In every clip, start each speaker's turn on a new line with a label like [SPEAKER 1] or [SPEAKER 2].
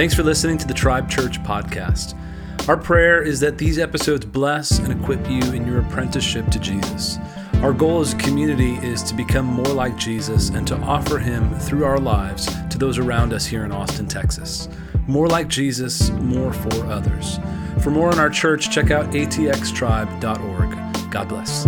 [SPEAKER 1] Thanks for listening to the Tribe Church podcast. Our prayer is that these episodes bless and equip you in your apprenticeship to Jesus. Our goal as a community is to become more like Jesus and to offer him through our lives to those around us here in Austin, Texas. More like Jesus, more for others. For more on our church, check out atxtribe.org. God bless.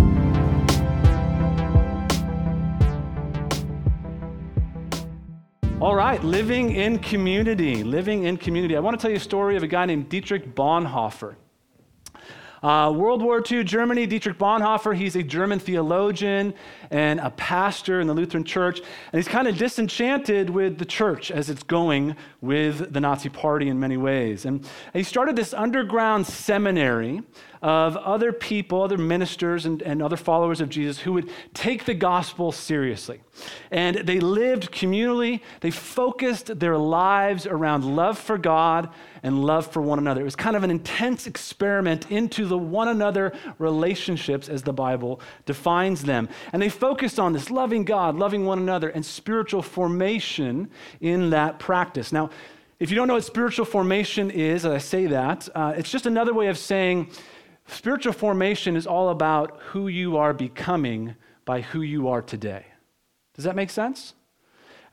[SPEAKER 2] All right, living in community. Living in community. I want to tell you a story of a guy named Dietrich Bonhoeffer. Uh, World War II, Germany, Dietrich Bonhoeffer, he's a German theologian and a pastor in the Lutheran church. And he's kind of disenchanted with the church as it's going with the Nazi party in many ways. And he started this underground seminary of other people, other ministers, and, and other followers of Jesus who would take the gospel seriously. And they lived communally, they focused their lives around love for God and love for one another. It was kind of an intense experiment into the one another relationships as the Bible defines them. And they focused on this loving God, loving one another, and spiritual formation in that practice. Now, if you don't know what spiritual formation is, I say that, uh, it's just another way of saying Spiritual formation is all about who you are becoming by who you are today. Does that make sense?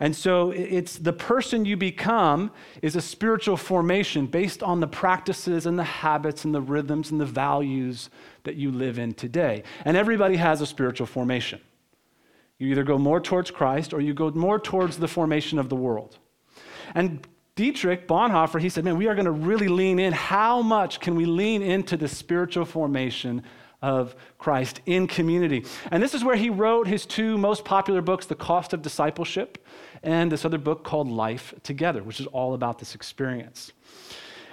[SPEAKER 2] And so it's the person you become is a spiritual formation based on the practices and the habits and the rhythms and the values that you live in today. And everybody has a spiritual formation. You either go more towards Christ or you go more towards the formation of the world. And Dietrich Bonhoeffer, he said, man, we are going to really lean in. How much can we lean into the spiritual formation of Christ in community? And this is where he wrote his two most popular books, The Cost of Discipleship and this other book called Life Together, which is all about this experience.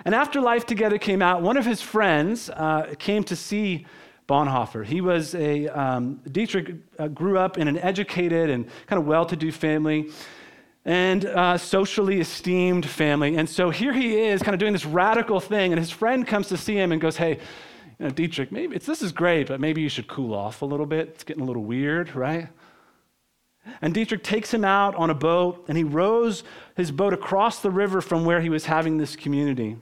[SPEAKER 2] And after Life Together came out, one of his friends uh, came to see Bonhoeffer. He was a, um, Dietrich uh, grew up in an educated and kind of well to do family and uh, socially esteemed family. And so here he is, kind of doing this radical thing, and his friend comes to see him and goes, Hey, you know, Dietrich, maybe this is great, but maybe you should cool off a little bit. It's getting a little weird, right? And Dietrich takes him out on a boat, and he rows his boat across the river from where he was having this community.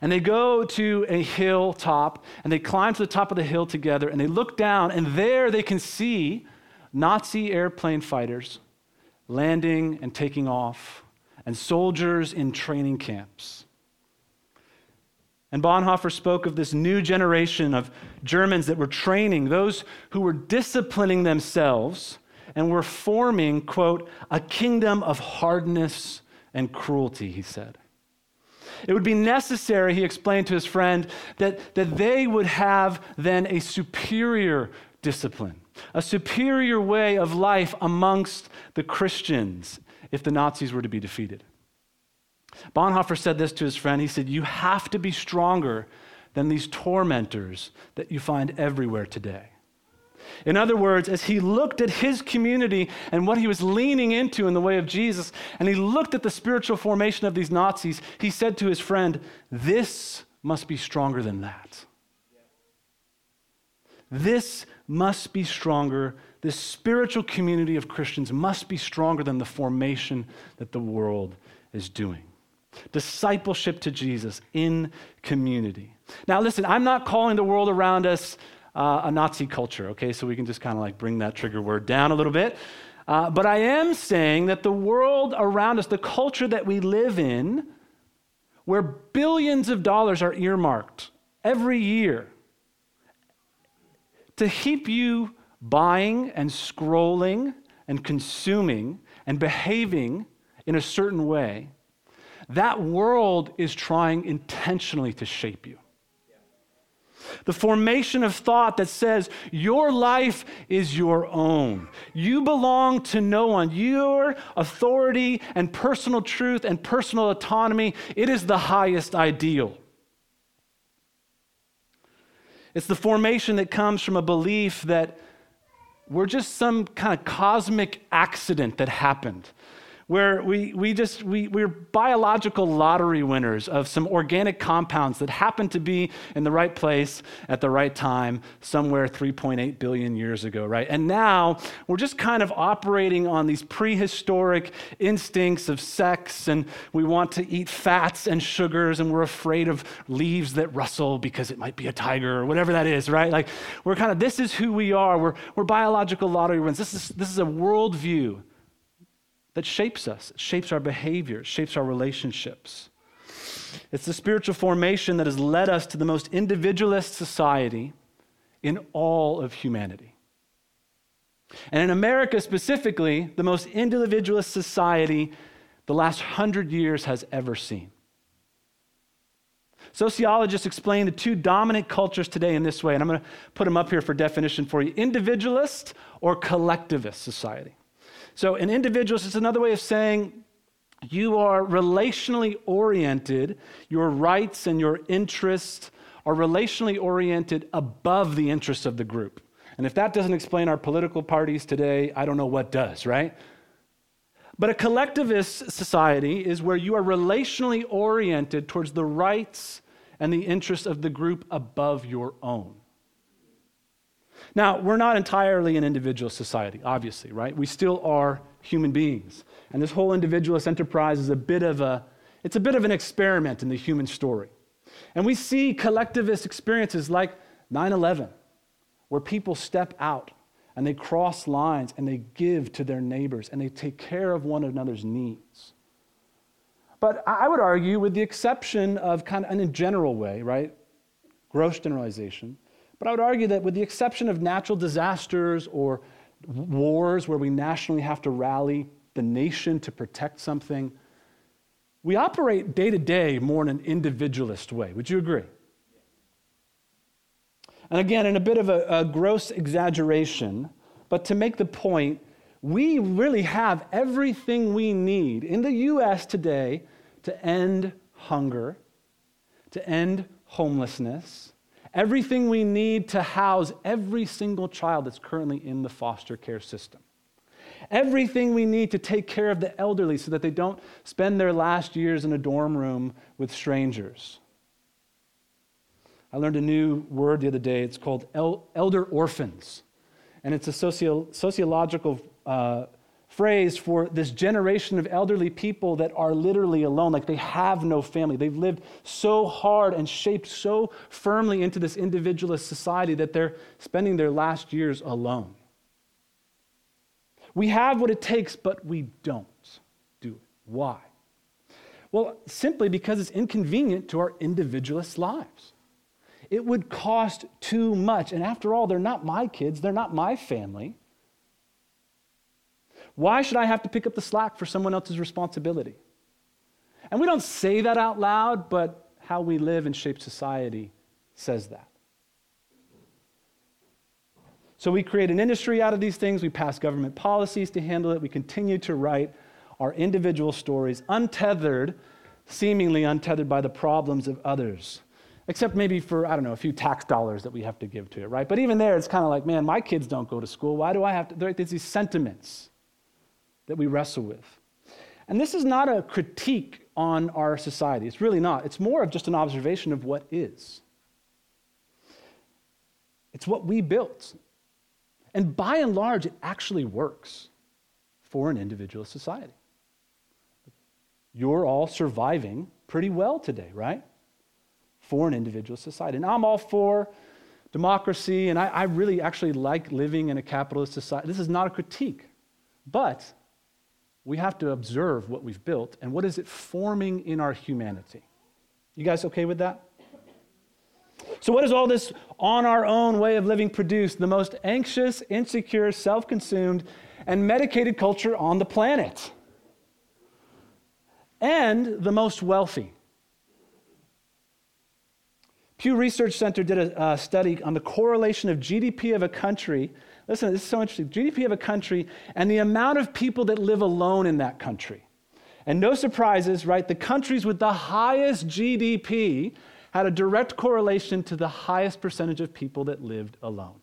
[SPEAKER 2] And they go to a hilltop, and they climb to the top of the hill together, and they look down, and there they can see Nazi airplane fighters landing and taking off, and soldiers in training camps. And Bonhoeffer spoke of this new generation of Germans that were training, those who were disciplining themselves and were forming, quote, a kingdom of hardness and cruelty, he said. It would be necessary, he explained to his friend, that, that they would have then a superior discipline a superior way of life amongst the Christians if the Nazis were to be defeated. Bonhoeffer said this to his friend. He said, You have to be stronger than these tormentors that you find everywhere today. In other words, as he looked at his community and what he was leaning into in the way of Jesus, and he looked at the spiritual formation of these Nazis, he said to his friend, This must be stronger than that. This must be stronger. This spiritual community of Christians must be stronger than the formation that the world is doing. Discipleship to Jesus in community. Now, listen, I'm not calling the world around us uh, a Nazi culture, okay? So we can just kind of like bring that trigger word down a little bit. Uh, but I am saying that the world around us, the culture that we live in, where billions of dollars are earmarked every year to keep you buying and scrolling and consuming and behaving in a certain way, that world is trying intentionally to shape you. The formation of thought that says your life is your own. You belong to no one. Your authority and personal truth and personal autonomy, it is the highest ideal. It's the formation that comes from a belief that we're just some kind of cosmic accident that happened. Where we, we just we, we're biological lottery winners of some organic compounds that happen to be in the right place at the right time somewhere 3.8 billion years ago right? And now we're just kind of operating on these prehistoric instincts of sex and we want to eat fats and sugars and we're afraid of leaves that rustle because it might be a tiger or whatever that is right? Like we're kind of this is who we are. We're, we're biological lottery winners. This is this is a worldview that shapes us, shapes our behavior, shapes our relationships. It's the spiritual formation that has led us to the most individualist society in all of humanity. And in America specifically, the most individualist society the last hundred years has ever seen. Sociologists explain the two dominant cultures today in this way, and I'm going to put them up here for definition for you individualist or collectivist society. So, an individualist is another way of saying you are relationally oriented, your rights and your interests are relationally oriented above the interests of the group. And if that doesn't explain our political parties today, I don't know what does, right? But a collectivist society is where you are relationally oriented towards the rights and the interests of the group above your own. Now, we're not entirely an individual society, obviously, right? We still are human beings. And this whole individualist enterprise is a bit of a it's a bit of an experiment in the human story. And we see collectivist experiences like 9/11 where people step out and they cross lines and they give to their neighbors and they take care of one another's needs. But I would argue, with the exception of kind of in a general way, right? Gross generalization, but I would argue that with the exception of natural disasters or wars where we nationally have to rally the nation to protect something, we operate day to day more in an individualist way. Would you agree? And again, in a bit of a, a, gross exaggeration, but to make the point, we really have everything we need in the U.S. today to end hunger, to end homelessness, everything we need to house every single child that's currently in the foster care system. Everything we need to take care of the elderly so that they don't spend their last years in a dorm room with strangers. I learned a new word the other day. It's called el- elder orphans. And it's a socio- sociological uh, phrase for this generation of elderly people that are literally alone, like they have no family. They've lived so hard and shaped so firmly into this individualist society that they're spending their last years alone. We have what it takes, but we don't do it. Why? Well, simply because it's inconvenient to our individualist lives. It would cost too much. And after all, they're not my kids, they're not my family. Why should I have to pick up the slack for someone else's responsibility? And we don't say that out loud, but how we live and shape society says that. So we create an industry out of these things, we pass government policies to handle it, we continue to write our individual stories, untethered, seemingly untethered by the problems of others. Except maybe for, I don't know, a few tax dollars that we have to give to it, right? But even there, it's kind of like, man, my kids don't go to school. Why do I have to? There's these sentiments that we wrestle with. And this is not a critique on our society. It's really not. It's more of just an observation of what is. It's what we built. And by and large, it actually works for an individual society. You're all surviving pretty well today, right? For an individual society. And I'm all for democracy, and I, I really actually like living in a capitalist society. This is not a critique, but we have to observe what we've built and what is it forming in our humanity. You guys okay with that? So, what does all this on our own way of living produce? The most anxious, insecure, self consumed, and medicated culture on the planet. And the most wealthy. Pew Research Center did a, a study on the correlation of GDP of a country Listen, this is so interesting. GDP of a country and the amount of people that live alone in that country. And no surprises, right? The countries with the highest GDP had a direct correlation to the highest percentage of people that lived alone.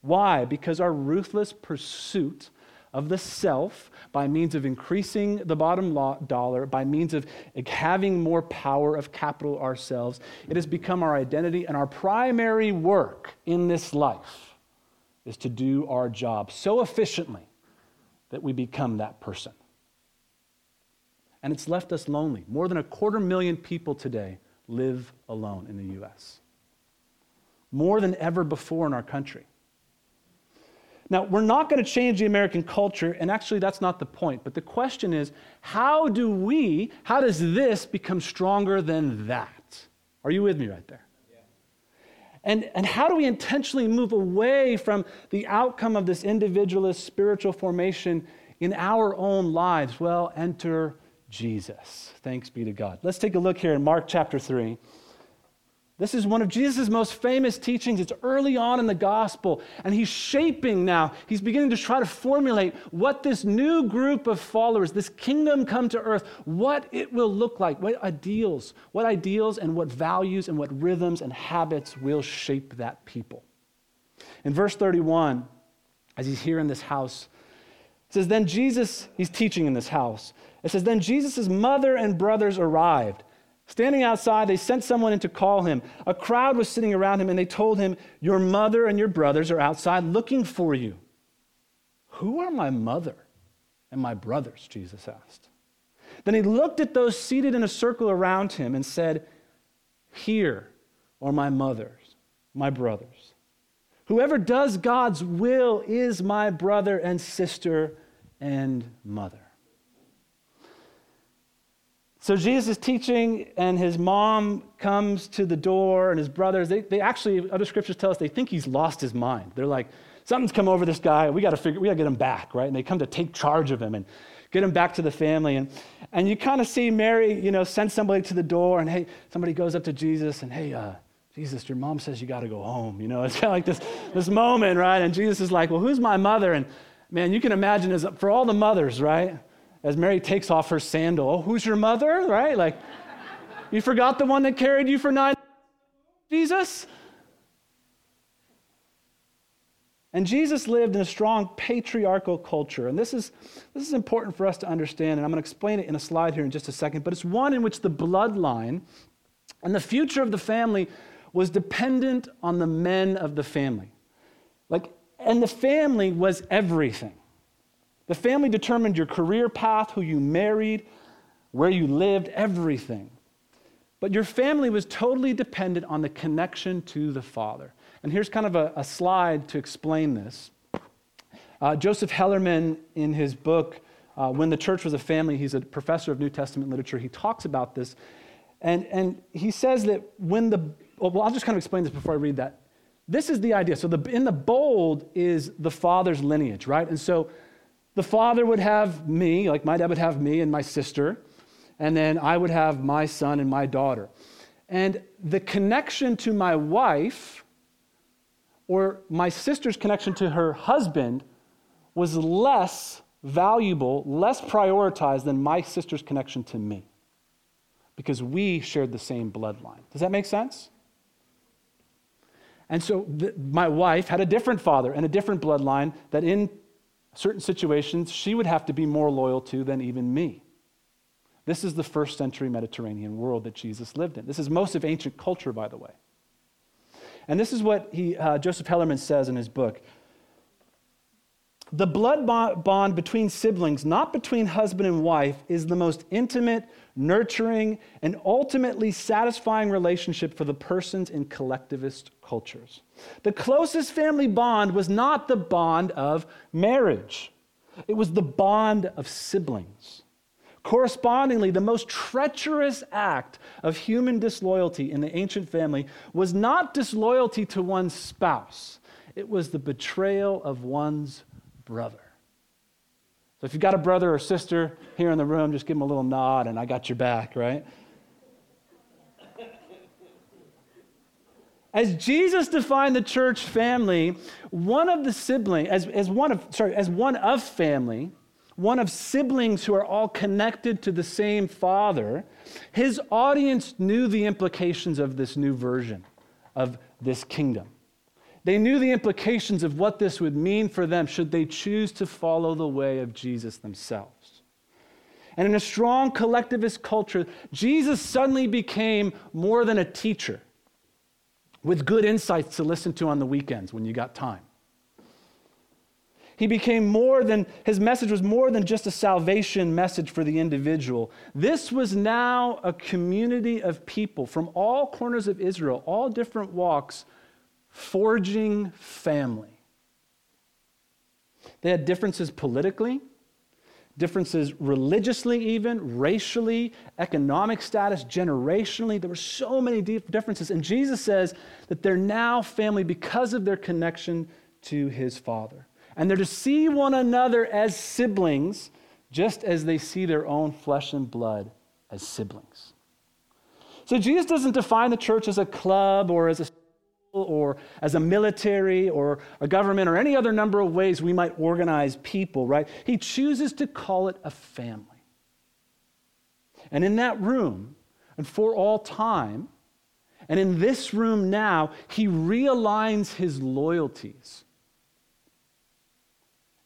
[SPEAKER 2] Why? Because our ruthless pursuit of the self by means of increasing the bottom dollar, by means of having more power of capital ourselves. It has become our identity, and our primary work in this life is to do our job so efficiently that we become that person. And it's left us lonely. More than a quarter million people today live alone in the U.S., more than ever before in our country. Now, we're not going to change the American culture, and actually, that's not the point. But the question is how do we, how does this become stronger than that? Are you with me right there? And, and how do we intentionally move away from the outcome of this individualist spiritual formation in our own lives? Well, enter Jesus. Thanks be to God. Let's take a look here in Mark chapter 3. This is one of Jesus' most famous teachings. It's early on in the gospel, and he's shaping now. He's beginning to try to formulate what this new group of followers, this kingdom come to earth, what it will look like, what ideals, what ideals and what values and what rhythms and habits will shape that people. In verse 31, as he's here in this house, it says, Then Jesus, he's teaching in this house. It says, Then Jesus' mother and brothers arrived. Standing outside, they sent someone in to call him. A crowd was sitting around him, and they told him, Your mother and your brothers are outside looking for you. Who are my mother and my brothers? Jesus asked. Then he looked at those seated in a circle around him and said, Here are my mothers, my brothers. Whoever does God's will is my brother and sister and mother. So Jesus is teaching, and his mom comes to the door, and his brothers, they, they actually, other scriptures tell us they think he's lost his mind. They're like, something's come over this guy. We got to figure, we got to get him back, right? And they come to take charge of him and get him back to the family. And, and you kind of see Mary, you know, send somebody to the door, and hey, somebody goes up to Jesus, and hey, uh, Jesus, your mom says you got to go home. You know, it's kind of like this, this moment, right? And Jesus is like, well, who's my mother? And man, you can imagine as for all the mothers, right? As Mary takes off her sandal, oh, who's your mother? Right? Like, you forgot the one that carried you for nine Jesus? And Jesus lived in a strong patriarchal culture. And this is, this is important for us to understand. And I'm going to explain it in a slide here in just a second. But it's one in which the bloodline and the future of the family was dependent on the men of the family. Like, and the family was everything. The family determined your career path, who you married, where you lived, everything. But your family was totally dependent on the connection to the Father. And here's kind of a, a slide to explain this. Uh, Joseph Hellerman, in his book, uh, When the Church Was a Family, he's a professor of New Testament literature, he talks about this. And, and he says that when the, well, I'll just kind of explain this before I read that. This is the idea. So the, in the bold is the father's lineage, right? And so the father would have me, like my dad would have me and my sister, and then I would have my son and my daughter. And the connection to my wife, or my sister's connection to her husband, was less valuable, less prioritized than my sister's connection to me because we shared the same bloodline. Does that make sense? And so my wife had a different father and a different bloodline that in certain situations she would have to be more loyal to than even me. This is the first century Mediterranean world that Jesus lived in. This is most of ancient culture, by the way. And this is what he, uh, Joseph Hellerman says in his book. The blood bond between siblings, not between husband and wife, is the most intimate, nurturing, and ultimately satisfying relationship for the persons in collectivist cultures. The closest family bond was not the bond of marriage, it was the bond of siblings. Correspondingly, the most treacherous act of human disloyalty in the ancient family was not disloyalty to one's spouse, it was the betrayal of one's brother. So if you've got a brother or sister here in the room, just give them a little nod and I got your back, right? As Jesus defined the church family, one of the siblings, as, as one of, sorry, as one of family, one of siblings who are all connected to the same father, his audience knew the implications of this new version of this kingdom. They knew the implications of what this would mean for them should they choose to follow the way of Jesus themselves. And in a strong collectivist culture, Jesus suddenly became more than a teacher with good insights to listen to on the weekends when you got time. He became more than, his message was more than just a salvation message for the individual. This was now a community of people from all corners of Israel, all different walks, forging family. They had differences politically, differences religiously, even racially, economic status, generationally. There were so many differences. And Jesus says that they're now family because of their connection to his Father. And they're to see one another as siblings, just as they see their own flesh and blood as siblings. So Jesus doesn't define the church as a club or as a or as a military or a government or any other number of ways we might organize people, right? He chooses to call it a family. And in that room, and for all time, and in this room now, he realigns his loyalties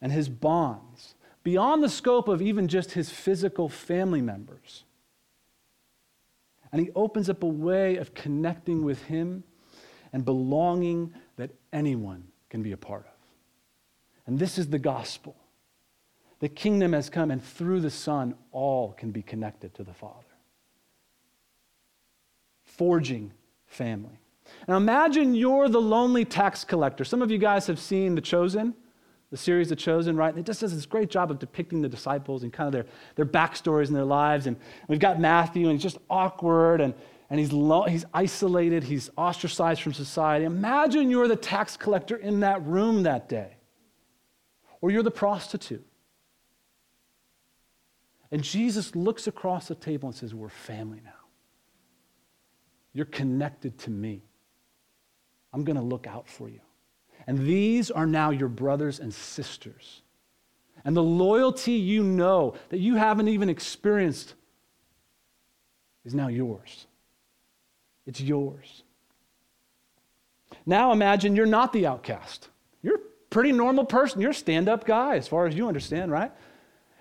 [SPEAKER 2] and his bonds beyond the scope of even just his physical family members. And he opens up a way of connecting with him and belonging that anyone can be a part of. And this is the gospel. The kingdom has come, and through the Son, all can be connected to the Father. Forging family. Now imagine you're the lonely tax collector. Some of you guys have seen The Chosen the series The Chosen, right? And it just does this great job of depicting the disciples and kind of their, their backstories and their lives. And we've got Matthew, and he's just awkward, and, and he's, lo- he's isolated, he's ostracized from society. Imagine you're the tax collector in that room that day, or you're the prostitute. And Jesus looks across the table and says, We're family now. You're connected to me. I'm going to look out for you. And these are now your brothers and sisters. And the loyalty you know that you haven't even experienced is now yours. It's yours. Now imagine you're not the outcast. You're a pretty normal person. You're a stand up guy, as far as you understand, right?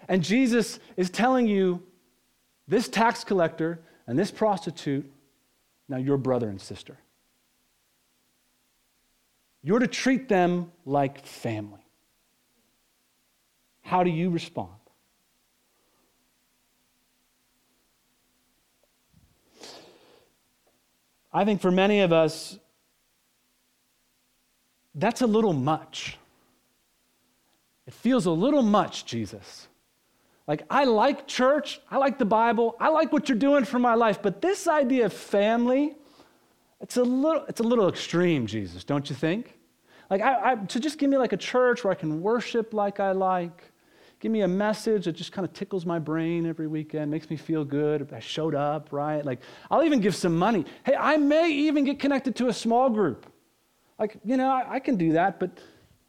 [SPEAKER 2] And Jesus is telling you this tax collector and this prostitute, now your brother and sister. You're to treat them like family. How do you respond? I think for many of us, that's a little much. It feels a little much, Jesus. Like, I like church, I like the Bible, I like what you're doing for my life, but this idea of family, it's a little, it's a little extreme, Jesus, don't you think? Like, I, I, to just give me like a church where I can worship like I like. Give me a message that just kind of tickles my brain every weekend, makes me feel good. I showed up, right? Like, I'll even give some money. Hey, I may even get connected to a small group. Like, you know, I, I can do that, but,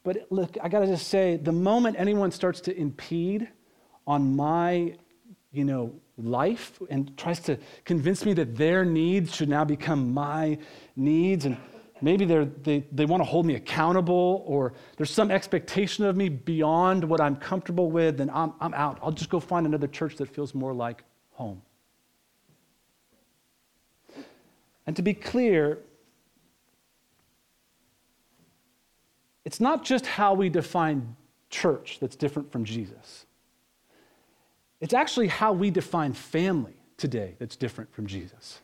[SPEAKER 2] but look, I got to just say, the moment anyone starts to impede on my, you know, life and tries to convince me that their needs should now become my needs and Maybe they they, want to hold me accountable, or there's some expectation of me beyond what I'm comfortable with, then I'm, I'm out. I'll just go find another church that feels more like home. And to be clear, it's not just how we define church that's different from Jesus. It's actually how we define family today that's different from Jesus.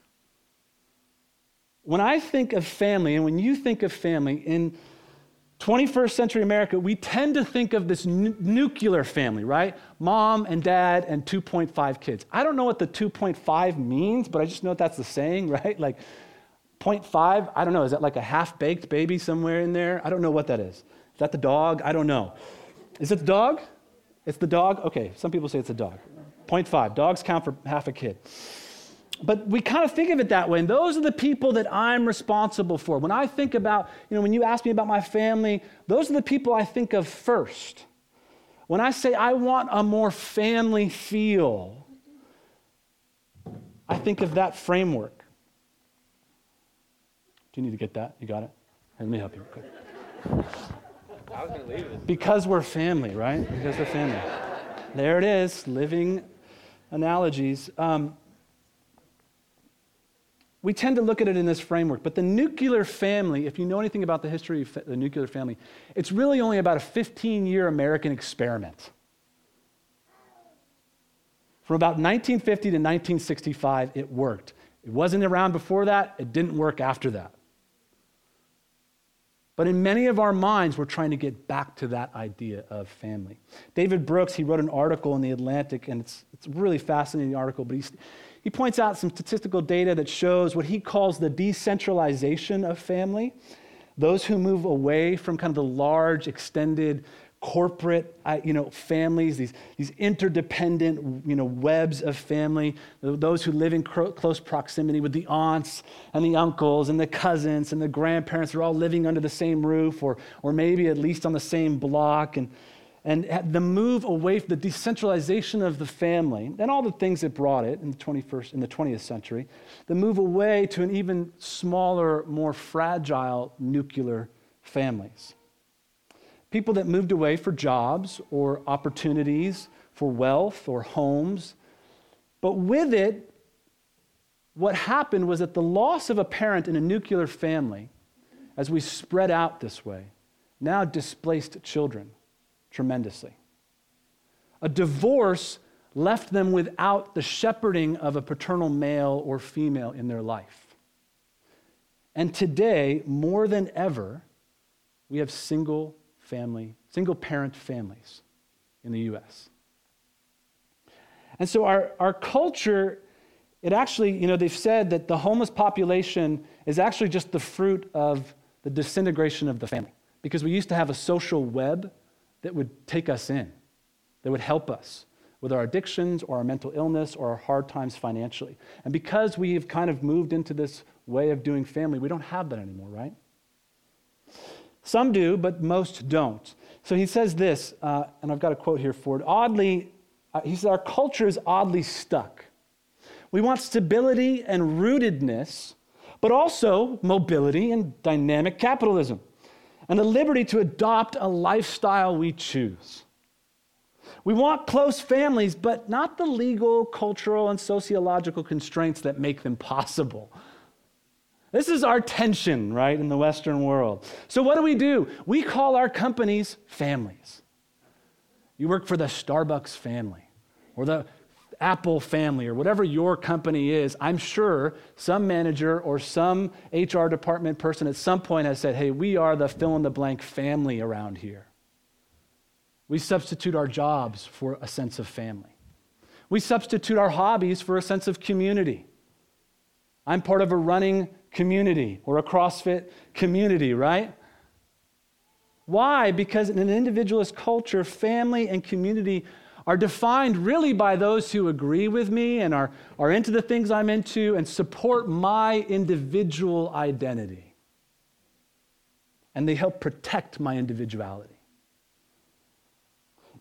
[SPEAKER 2] When I think of family, and when you think of family in 21st century America, we tend to think of this n- nuclear family, right? Mom and dad and 2.5 kids. I don't know what the 2.5 means, but I just know that that's the saying, right? Like 0.5, I don't know, is that like a half baked baby somewhere in there? I don't know what that is. Is that the dog? I don't know. Is it the dog? It's the dog? Okay, some people say it's a dog. 0.5. Dogs count for half a kid but we kind of think of it that way. And those are the people that I'm responsible for. When I think about, you know, when you ask me about my family, those are the people I think of first. When I say I want a more family feel, I think of that framework. Do you need to get that? You got it? Let me help you. I was going to leave it. Because we're family, right? Because we're family. There it is, living analogies. Um, we tend to look at it in this framework, but the nuclear family, if you know anything about the history of the nuclear family, it's really only about a 15 year American experiment. From about 1950 to 1965, it worked. It wasn't around before that, it didn't work after that. But in many of our minds, we're trying to get back to that idea of family. David Brooks, he wrote an article in The Atlantic, and it's, it's a really fascinating article, but he's, he points out some statistical data that shows what he calls the decentralization of family. Those who move away from kind of the large, extended corporate uh, you know, families, these, these interdependent you know, webs of family, those who live in close proximity with the aunts and the uncles and the cousins and the grandparents are all living under the same roof or, or maybe at least on the same block. And, and the move away from the decentralization of the family and all the things that brought it in the 21st in the 20th century the move away to an even smaller more fragile nuclear families. People that moved away for jobs or opportunities for wealth or homes but with it what happened was that the loss of a parent in a nuclear family as we spread out this way now displaced children tremendously. A divorce left them without the shepherding of a paternal male or female in their life. And today, more than ever, we have single family, single parent families in the US. And so our, our culture, it actually, you know, they've said that the homeless population is actually just the fruit of the disintegration of the family. Because we used to have a social web that would take us in, that would help us with our addictions or our mental illness or our hard times financially. And because we've kind of moved into this way of doing family, we don't have that anymore, right? Some do, but most don't. So he says this, uh, and I've got a quote here for it. Oddly, uh, he says, Our culture is oddly stuck. We want stability and rootedness, but also mobility and dynamic capitalism and the liberty to adopt a lifestyle we choose. We want close families, but not the legal, cultural, and sociological constraints that make them possible. This is our tension, right, in the Western world. So, what do we do? We call our companies families. You work for the Starbucks family or the Apple family or whatever your company is, I'm sure some manager or some HR department person at some point has said, hey, we are the fill in the blank family around here. We substitute our jobs for a sense of family. We substitute our hobbies for a sense of community. I'm part of a running community or a CrossFit community, right? Why? Because in an individualist culture, family and community are defined really by those who agree with me and are, are into the things I'm into and support my individual identity. And they help protect my individuality.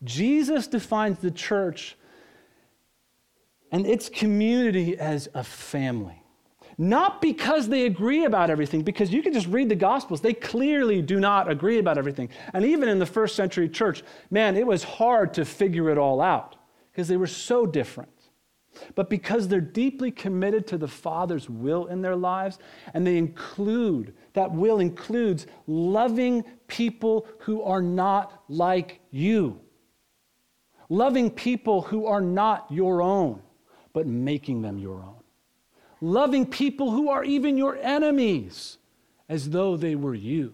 [SPEAKER 2] Jesus defines the church and its community as a family. Not because they agree about everything, because you can just read the Gospels. They clearly do not agree about everything. And even in the first century church, man, it was hard to figure it all out because they were so different. But because they're deeply committed to the Father's will in their lives, and they include, that will includes loving people who are not like you, loving people who are not your own, but making them your own loving people who are even your enemies as though they were you.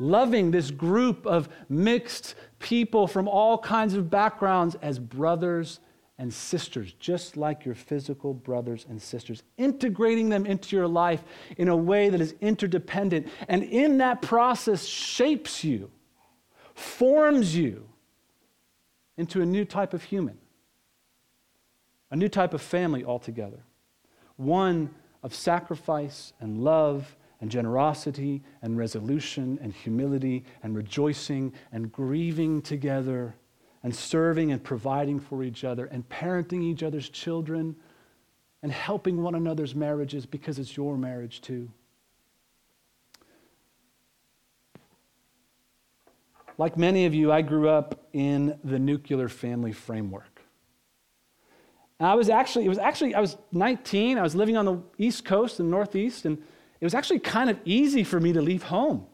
[SPEAKER 2] Loving this group of mixed people from all kinds of backgrounds as brothers and sisters, just like your physical brothers and sisters, integrating them into your life in a way that is interdependent, and in that process shapes you, forms you into a new type of human, a new type of family altogether one of sacrifice and love and generosity and resolution and humility and rejoicing and grieving together and serving and providing for each other and parenting each other's children and helping one another's marriages because it's your marriage too. like many of you, I grew up in the nuclear family framework. And I was actually, it was actually, I was 19, I was living on the East Coast, the Northeast, and it was actually kind of easy for me to leave home.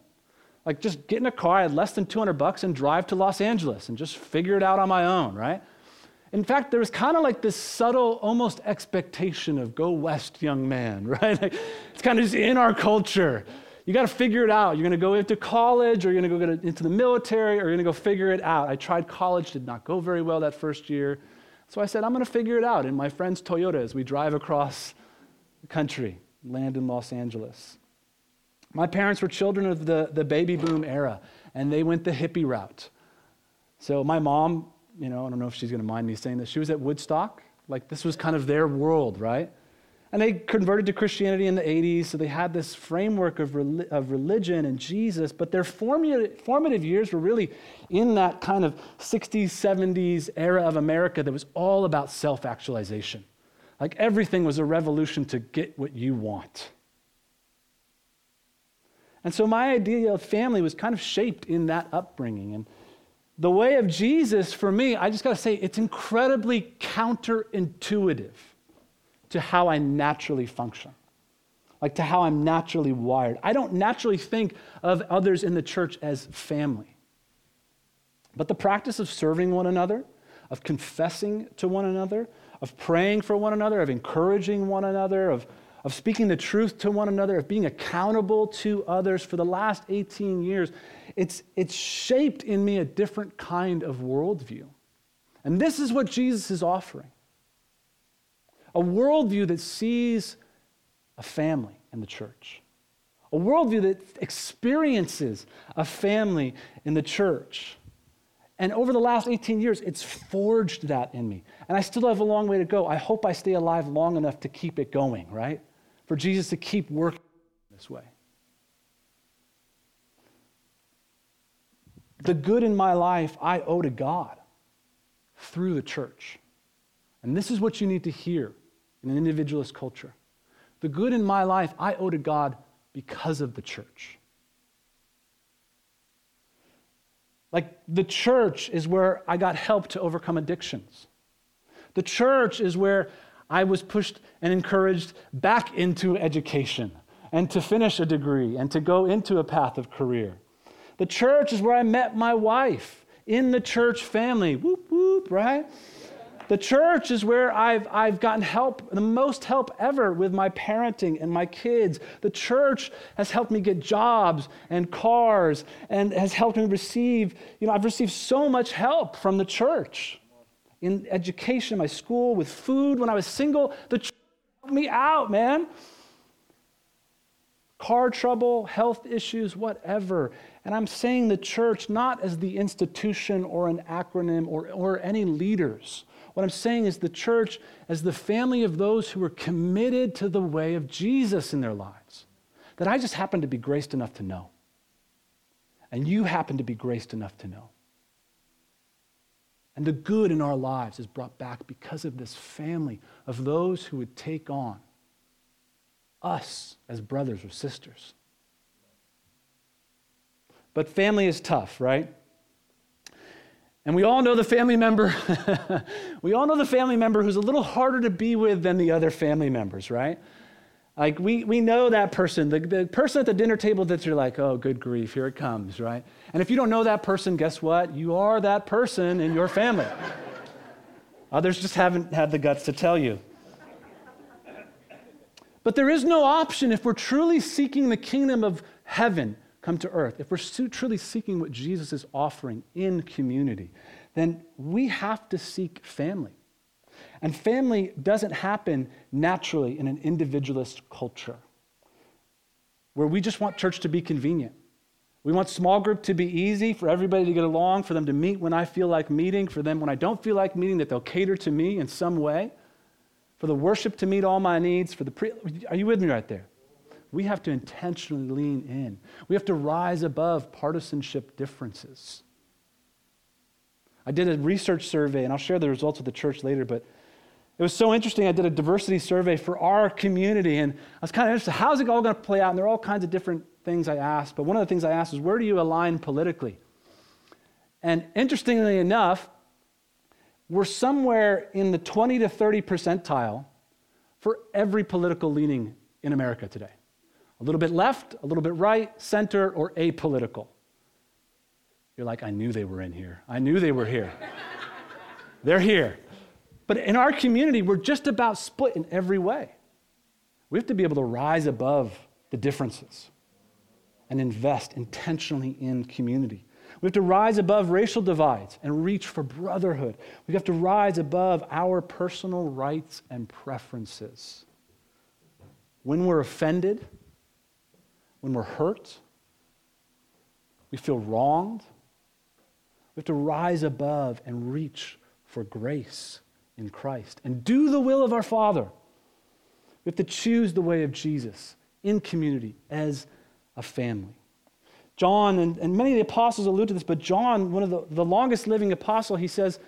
[SPEAKER 2] Like just get in a car, I had less than 200 bucks and drive to Los Angeles and just figure it out on my own, right? In fact, there was kind of like this subtle, almost expectation of go west, young man, right? Like, it's kind of just in our culture. You got to figure it out. You're going to go into college, or you're going to go into the military, or you're going to go figure it out. I tried college, did not go very well that first year. So I said, I'm going to figure it out in my friend's Toyota as we drive across the country, land in Los Angeles. My parents were children of the, the baby boom era, and they went the hippie route. So my mom, you know, I don't know if she's going to mind me saying this, she was at Woodstock. Like, this was kind of their world, right? And they converted to Christianity in the 80s, so they had this framework of, of religion and Jesus, but their formative, formative years were really in that kind of 60s, 70s era of America that was all about self actualization. Like everything was a revolution to get what you want. And so my idea of family was kind of shaped in that upbringing. And the way of Jesus, for me, I just got to say, it's incredibly counterintuitive to how I naturally function, like to how I'm naturally wired. I don't naturally think of others in the church as family. But the practice of serving one another, of confessing to one another, of praying for one another, of encouraging one another, of, of speaking the truth to one another, of being accountable to others for the last 18 years, it's, it's shaped in me a different kind of worldview. And this is what Jesus is offering a worldview that sees a family in the church, a worldview that experiences a family in the church. And over the last 18 years, it's forged that in me. And I still have a long way to go. I hope I stay alive long enough to keep it going, right? For Jesus to keep working this way. The good in my life I owe to God through the church. And this is what you need to hear in an individualist culture. The good in my life I owe to God because of the church. Like the church is where I got help to overcome addictions. The church is where I was pushed and encouraged back into education and to finish a degree and to go into a path of career. The church is where I met my wife in the church family. Whoop, whoop, right? The church is where I've, I've gotten help, the most help ever with my parenting and my kids. The church has helped me get jobs and cars and has helped me receive, you know, I've received so much help from the church in education, my school, with food. When I was single, the church helped me out, man. Car trouble, health issues, whatever. And I'm saying the church not as the institution or an acronym or, or any leaders what I'm saying is the church as the family of those who are committed to the way of Jesus in their lives that I just happen to be graced enough to know. And you happen to be graced enough to know. And the good in our lives is brought back because of this family of those who would take on us as brothers or sisters. But family is tough, right? And we all know the family member, we all know the family member who's a little harder to be with than the other family members, right? Like we, we know that person, the, the person at the dinner table that you're like, oh, good grief, here it comes, right? And if you don't know that person, guess what? You are that person in your family. Others just haven't had the guts to tell you. But there is no option if we're truly seeking the kingdom of heaven come to earth, if we're truly seeking what Jesus is offering in community, then we have to seek family. And family doesn't happen naturally in an individualist culture where we just want church to be convenient. We want small group to be easy, for everybody to get along, for them to meet when I feel like meeting, for them when I don't feel like meeting, that they'll cater to me in some way, for the worship to meet all my needs, for the pre- Are you with me right there? We have to intentionally lean in. We have to rise above partisanship differences. I did a research survey, and I'll share the results with the church later, but it was so interesting. I did a diversity survey for our community, and I was kind of interested how's it all going to play out? And there are all kinds of different things I asked, but one of the things I asked is where do you align politically? And interestingly enough, we're somewhere in the 20 to 30 percentile for every political leaning in America today. A little bit left, a little bit right, center, or apolitical. You're like, I knew they were in here. I knew they were here. They're here. But in our community, we're just about split in every way. We have to be able to rise above the differences and invest intentionally in community. We have to rise above racial divides and reach for brotherhood. We have to rise above our personal rights and preferences. When we're offended, when we're hurt, we feel wronged, we have to rise above and reach for grace in Christ and do the will of our Father. We have to choose the way of Jesus in community as a family. John and, and many of the apostles allude to this, but John, one of the, the longest living apostle, he says,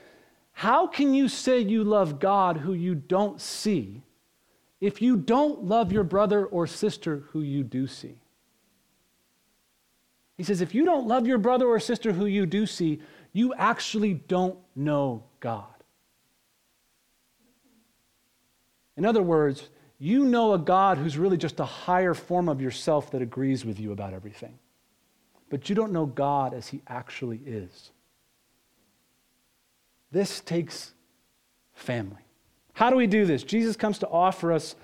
[SPEAKER 2] How can you say you love God who you don't see if you don't love your brother or sister who you do see? He says, If you don't love your brother or sister who you do see, you actually don't know God. In other words, you know a God who's really just a higher form of yourself that agrees with you about everything but you don't know God as He actually is. This takes family. How do we do this? Jesus comes to offer us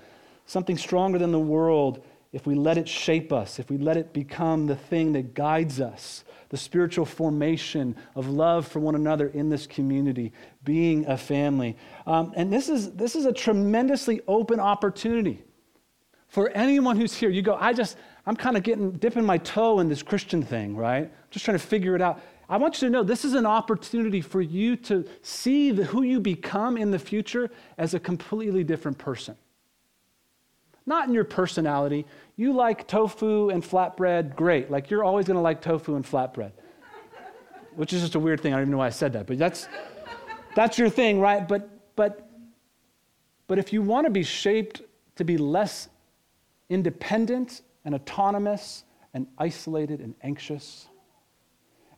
[SPEAKER 2] something stronger than the world if we let it shape us, if we let it become the thing that guides us, the spiritual formation of love for one another in this community, being a family. Um, and this is, this is a tremendously open opportunity for anyone who's here. You go, I just, I'm kind of getting, dipping my toe in this Christian thing, right? I'm Just trying to figure it out. I want you to know this is an opportunity for you to see the, who you become in the future as a completely different person. Not in your personality. You like tofu and flatbread, great. Like you're always going to like tofu and flatbread, which is just a weird thing. I don't even know why I said that, but that's, that's your thing, right? But, but, but if you want to be shaped to be less independent and autonomous and isolated and anxious.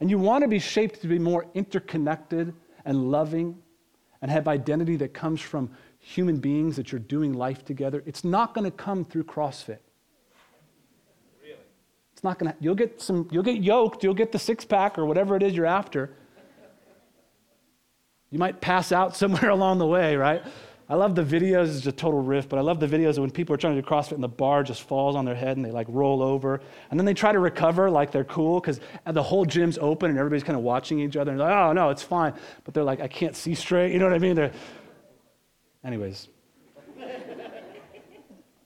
[SPEAKER 2] And you want to be shaped to be more interconnected and loving and have identity that comes from human beings that you're doing life together. It's not going to come through CrossFit. Really? It's not going to you'll get some you'll get yoked, you'll get the six pack or whatever it is you're after. You might pass out somewhere along the way, right? I love the videos, it's a total riff, but I love the videos of when people are trying to do CrossFit and the bar just falls on their head and they like roll over. And then they try to recover like they're cool because the whole gym's open and everybody's kind of watching each other and like, oh no, it's fine. But they're like, I can't see straight. You know what I mean? They're... Anyways.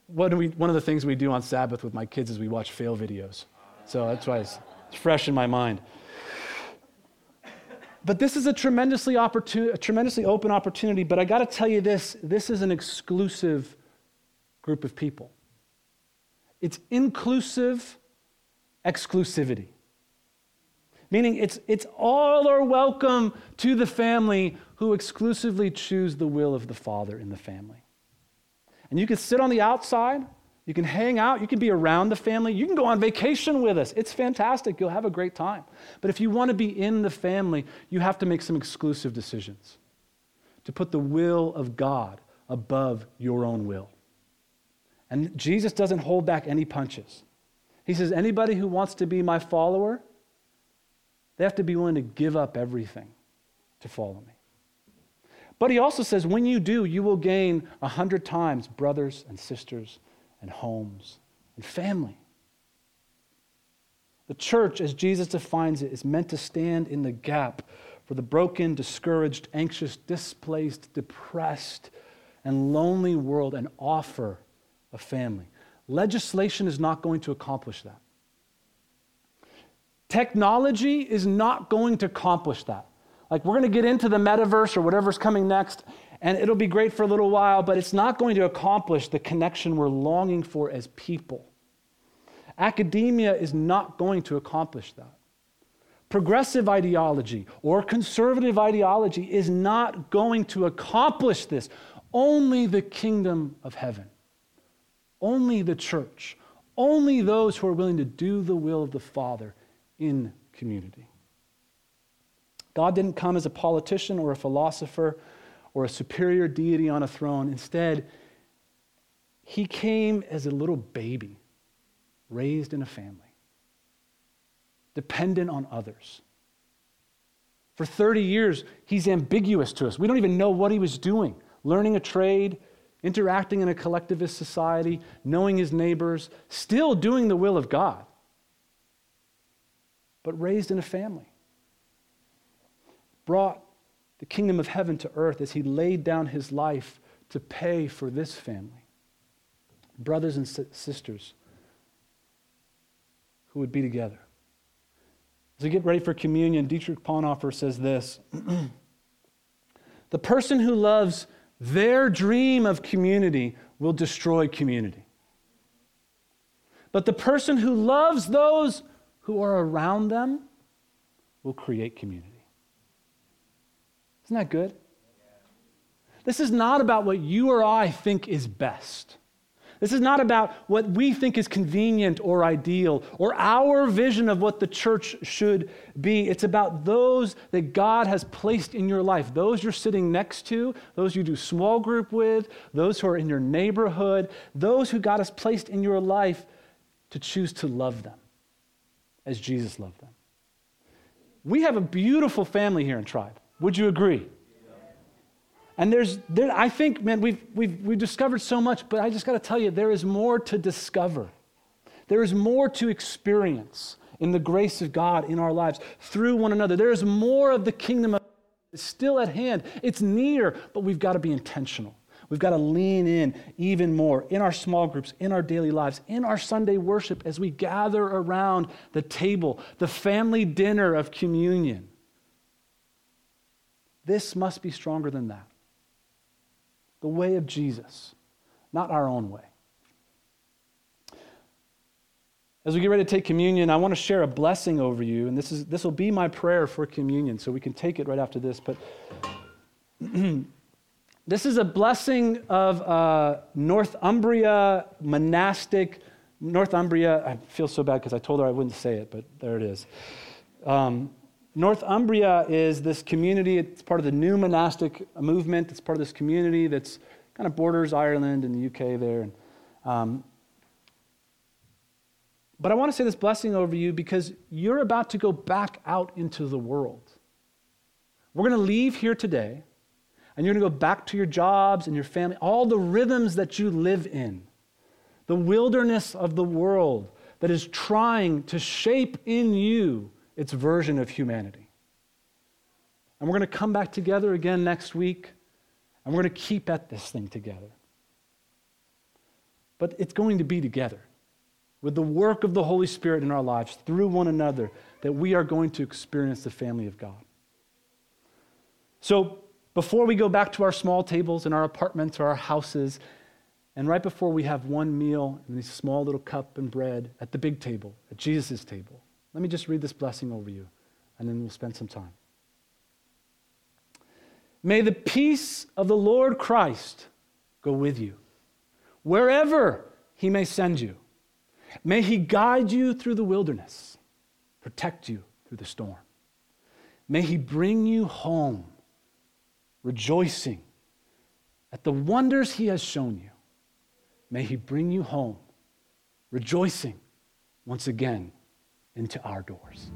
[SPEAKER 2] what we, one of the things we do on Sabbath with my kids is we watch fail videos. So that's why it's, it's fresh in my mind. But this is a tremendously, opportun- a tremendously open opportunity. But I got to tell you this this is an exclusive group of people. It's inclusive exclusivity. Meaning, it's, it's all are welcome to the family who exclusively choose the will of the Father in the family. And you can sit on the outside you can hang out, you can be around the family, you can go on vacation with us. It's fantastic. You'll have a great time. But if you want to be in the family, you have to make some exclusive decisions to put the will of God above your own will. And Jesus doesn't hold back any punches. He says, anybody who wants to be my follower, they have to be willing to give up everything to follow me. But he also says, when you do, you will gain a hundred times brothers and sisters and homes and family. The church, as Jesus defines it, is meant to stand in the gap for the broken, discouraged, anxious, displaced, depressed, and lonely world and offer a family. Legislation is not going to accomplish that. Technology is not going to accomplish that. Like, we're going to get into the metaverse or whatever's coming next, and it'll be great for a little while, but it's not going to accomplish the connection we're longing for as people. Academia is not going to accomplish that. Progressive ideology or conservative ideology is not going to accomplish this. Only the kingdom of heaven, only the church, only those who are willing to do the will of the Father in community. God didn't come as a politician or a philosopher or a superior deity on a throne. Instead, he came as a little baby raised in a family, dependent on others. For 30 years, he's ambiguous to us. We don't even know what he was doing learning a trade, interacting in a collectivist society, knowing his neighbors, still doing the will of God, but raised in a family. Brought the kingdom of heaven to earth as he laid down his life to pay for this family. Brothers and sisters who would be together. As we get ready for communion, Dietrich Bonhoeffer says this The person who loves their dream of community will destroy community. But the person who loves those who are around them will create community. Isn't that good? This is not about what you or I think is best. This is not about what we think is convenient or ideal or our vision of what the church should be. It's about those that God has placed in your life, those you're sitting next to, those you do small group with, those who are in your neighborhood, those who God has placed in your life to choose to love them as Jesus loved them. We have a beautiful family here in Tribe. Would you agree? And there's, there, I think, man, we've, we've, we've discovered so much, but I just got to tell you, there is more to discover. There is more to experience in the grace of God in our lives through one another. There is more of the kingdom of still at hand. It's near, but we've got to be intentional. We've got to lean in even more in our small groups, in our daily lives, in our Sunday worship as we gather around the table, the family dinner of communion. This must be stronger than that the way of Jesus, not our own way. As we get ready to take communion, I want to share a blessing over you, and this, is, this will be my prayer for communion, so we can take it right after this. But this is a blessing of uh, Northumbria monastic. Northumbria, I feel so bad because I told her I wouldn't say it, but there it is. Um, Northumbria is this community, it's part of the new monastic movement. It's part of this community that's kind of borders Ireland and the UK there. Um, but I want to say this blessing over you because you're about to go back out into the world. We're going to leave here today, and you're going to go back to your jobs and your family, all the rhythms that you live in, the wilderness of the world that is trying to shape in you its version of humanity. And we're going to come back together again next week, and we're going to keep at this thing together. But it's going to be together with the work of the Holy Spirit in our lives through one another that we are going to experience the family of God. So, before we go back to our small tables in our apartments or our houses, and right before we have one meal in this small little cup and bread at the big table, at Jesus' table, let me just read this blessing over you, and then we'll spend some time. May the peace of the Lord Christ go with you, wherever he may send you. May he guide you through the wilderness, protect you through the storm. May he bring you home, rejoicing at the wonders he has shown you. May he bring you home, rejoicing once again into our doors.